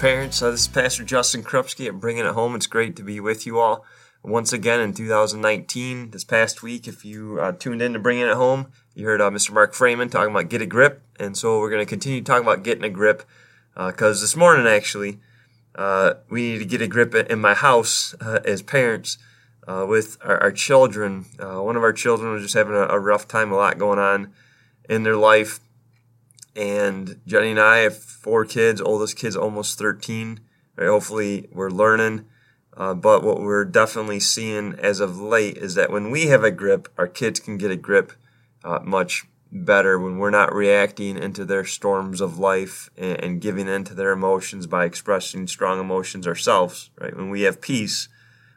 parents. Uh, this is Pastor Justin Krupski at Bringing It Home. It's great to be with you all once again in 2019. This past week, if you uh, tuned in to Bringing It Home, you heard uh, Mr. Mark Freeman talking about get a grip. And so we're going to continue talking about getting a grip because uh, this morning, actually, uh, we need to get a grip in my house uh, as parents with our, our children. one of our children was just having a, a rough time, a lot going on in their life and Jenny and I have four kids. Oldest kid's almost 13. Right? Hopefully, we're learning. Uh, but what we're definitely seeing as of late is that when we have a grip, our kids can get a grip uh, much better when we're not reacting into their storms of life and, and giving in to their emotions by expressing strong emotions ourselves. Right? When we have peace,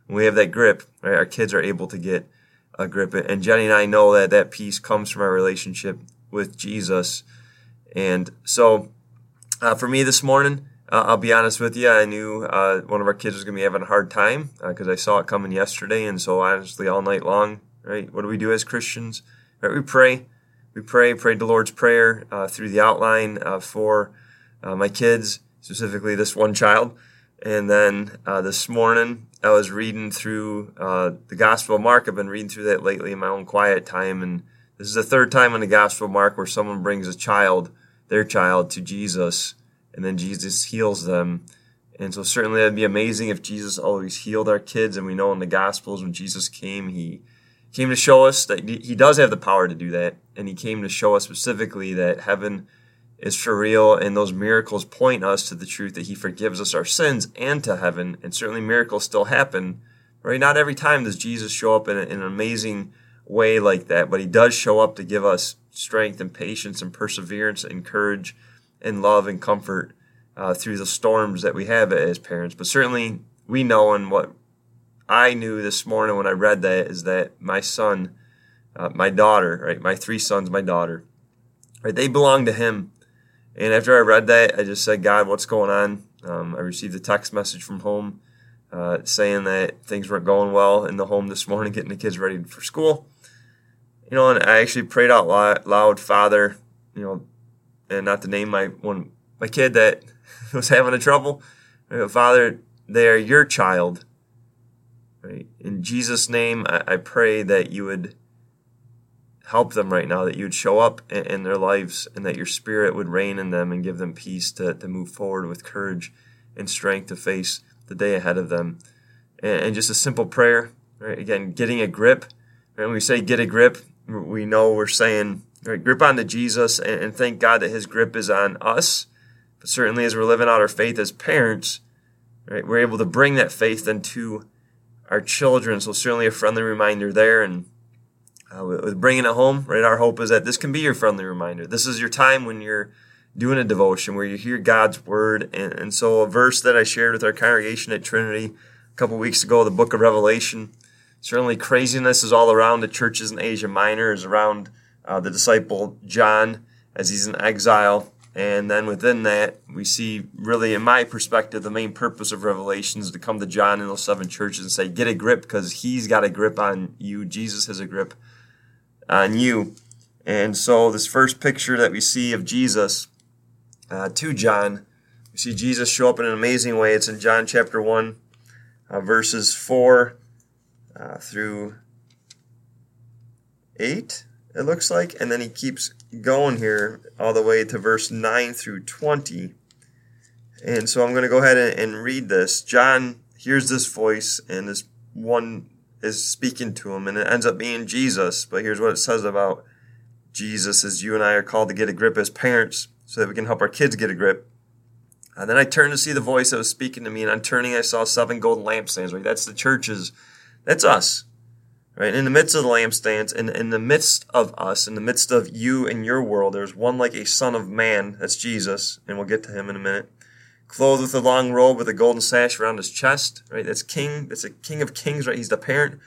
when we have that grip, right, our kids are able to get a grip. And Jenny and I know that that peace comes from our relationship with Jesus. And so uh, for me this morning, uh, I'll be honest with you, I knew uh, one of our kids was going to be having a hard time because uh, I saw it coming yesterday. And so honestly, all night long, right, what do we do as Christians? Right, we pray. We pray, prayed the Lord's Prayer uh, through the outline uh, for my kids, specifically this one child. And then this morning, I was reading through the Gospel of Mark. I've been reading through that lately in my own quiet time. And this is the third time in the Gospel of Mark where someone brings a child their child to Jesus, and then Jesus heals them. And so certainly that'd be amazing if Jesus always healed our kids. And we know in the Gospels when Jesus came, he came to show us that he does have the power to do that. And he came to show us specifically that heaven is for real and those miracles point us to the truth that he forgives us our sins and to heaven. And certainly miracles still happen, right? Not every time does Jesus show up in, in an amazing way like that, but he does show up to give us strength and patience and perseverance and courage and love and comfort uh, through the storms that we have as parents. But certainly, we know, and what I knew this morning when I read that is that my son, uh, my daughter, right, my three sons, my daughter, right, they belong to him. And after I read that, I just said, God, what's going on? Um, I received a text message from home uh, saying that things weren't going well in the home this morning, getting the kids ready for school you know, and I actually prayed out loud, Father, you know, and not to name my one my kid that was having a trouble. Father, they are your child. Right? In Jesus' name, I, I, pray that you would help them right now, that you would show up in, in, their lives, and that your spirit would reign in them and give them peace to, to move forward with courage and strength to face the day ahead of them. And, and just a simple prayer, right? Again, getting a grip. Right? When we say get a grip, we know we're saying right, grip onto Jesus and, and thank God that His grip is on us. But certainly, as we're living out our faith as parents, right, we're able to bring that faith into our children. So certainly, a friendly reminder there, and uh, with bringing it home, right. Our hope is that this can be your friendly reminder. This is your time when you're doing a devotion where you hear God's word, and, and so a verse that I shared with our congregation at Trinity a couple weeks ago, the Book of Revelation certainly craziness is all around the churches in Asia Minor, is around uh, the disciple John as he's in exile. And then within that, we see really, in my perspective, the main purpose of Revelation is to come to John in those seven churches and say, get a grip because he's got a grip on you. Jesus has a grip on you. And so, this first picture that we see of Jesus uh, to John, we see Jesus show up in an amazing way. It's in John chapter 1, uh, verses 4 uh, through 8, it looks like. And then he keeps going here all the way to verse 9 through 20. And so I'm going to go ahead and, read this. John hears this voice, and this one is speaking to him, and it ends up being Jesus. But here's what it says about Jesus as you and I are called to get a grip as parents so that we can help our kids get a grip. And then I turned to see the voice that was speaking to me, and on turning, I saw seven golden lampstands. That's the churches that's us. Right? In the midst of the lampstands, in, in the midst of us, in the midst of you and your world, there's one like a son of man. That's Jesus, and we'll get to him in a minute. Clothed with a long robe with a golden sash around his chest. Right? That's king. That's a king of kings, right? He's the parent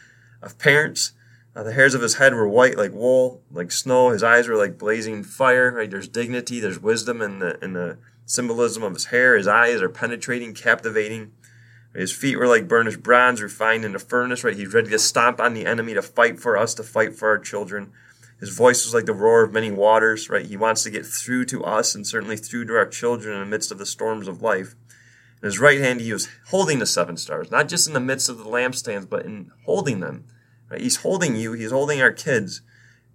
of parents. Uh, the hairs of his head were white like wool, like snow. His eyes were like blazing fire. Right? There's dignity. There's wisdom in the in the symbolism of his hair. His eyes are penetrating, captivating. His feet were like burnished bronze refined in a furnace, right? He's ready to stomp on the enemy, to fight for us, to fight for our children. His voice was like the roar of many waters, right? He wants to get through to us and certainly through to our children in the midst of the storms of life. In his right hand, he was holding the seven stars, not just in the midst of the lampstands, but in holding them. Right? He's holding you, he's holding our kids.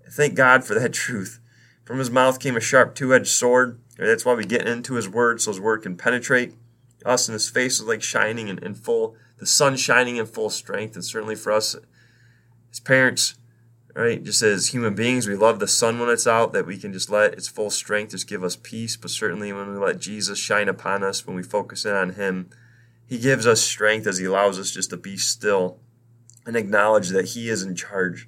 Thank God for that truth. From his mouth came a sharp two edged sword. Right? That's why we get into his word, so his word can penetrate us, and his face was like shining and in full, the sun shining in full strength. And certainly for us, as parents, right? Just as human beings, we love the sun when it's out, that we can just let its full strength just give us peace. But certainly when we let Jesus shine upon us, when we focus in on Him, He gives us strength as He allows us just to be still and acknowledge that He is in charge.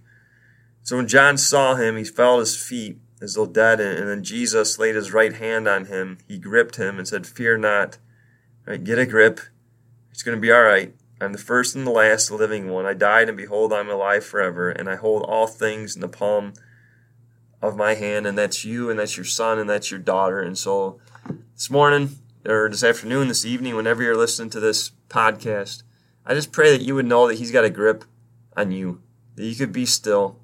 So when John saw him, he fell at his feet as though dead, and then Jesus laid his right hand on him. He gripped him and said, Fear not. Right, get a grip. It's going to be all right. I'm the first and the last living one. I died, and behold, I'm alive forever, and I hold all things in the palm of my hand, and that's you, and that's your son, and that's your daughter. And so this morning, or this afternoon, this evening, whenever you're listening to this podcast, I just pray that you would know that He's got a grip on you, that you could be still,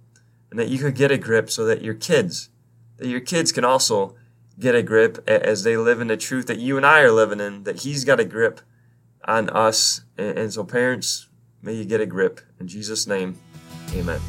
and that you could get a grip so that your kids, that your kids can also get a grip as they live in the truth that you and I are living in, that He's got a grip on us. And, so, parents, may you get a grip. In Jesus' name, amen.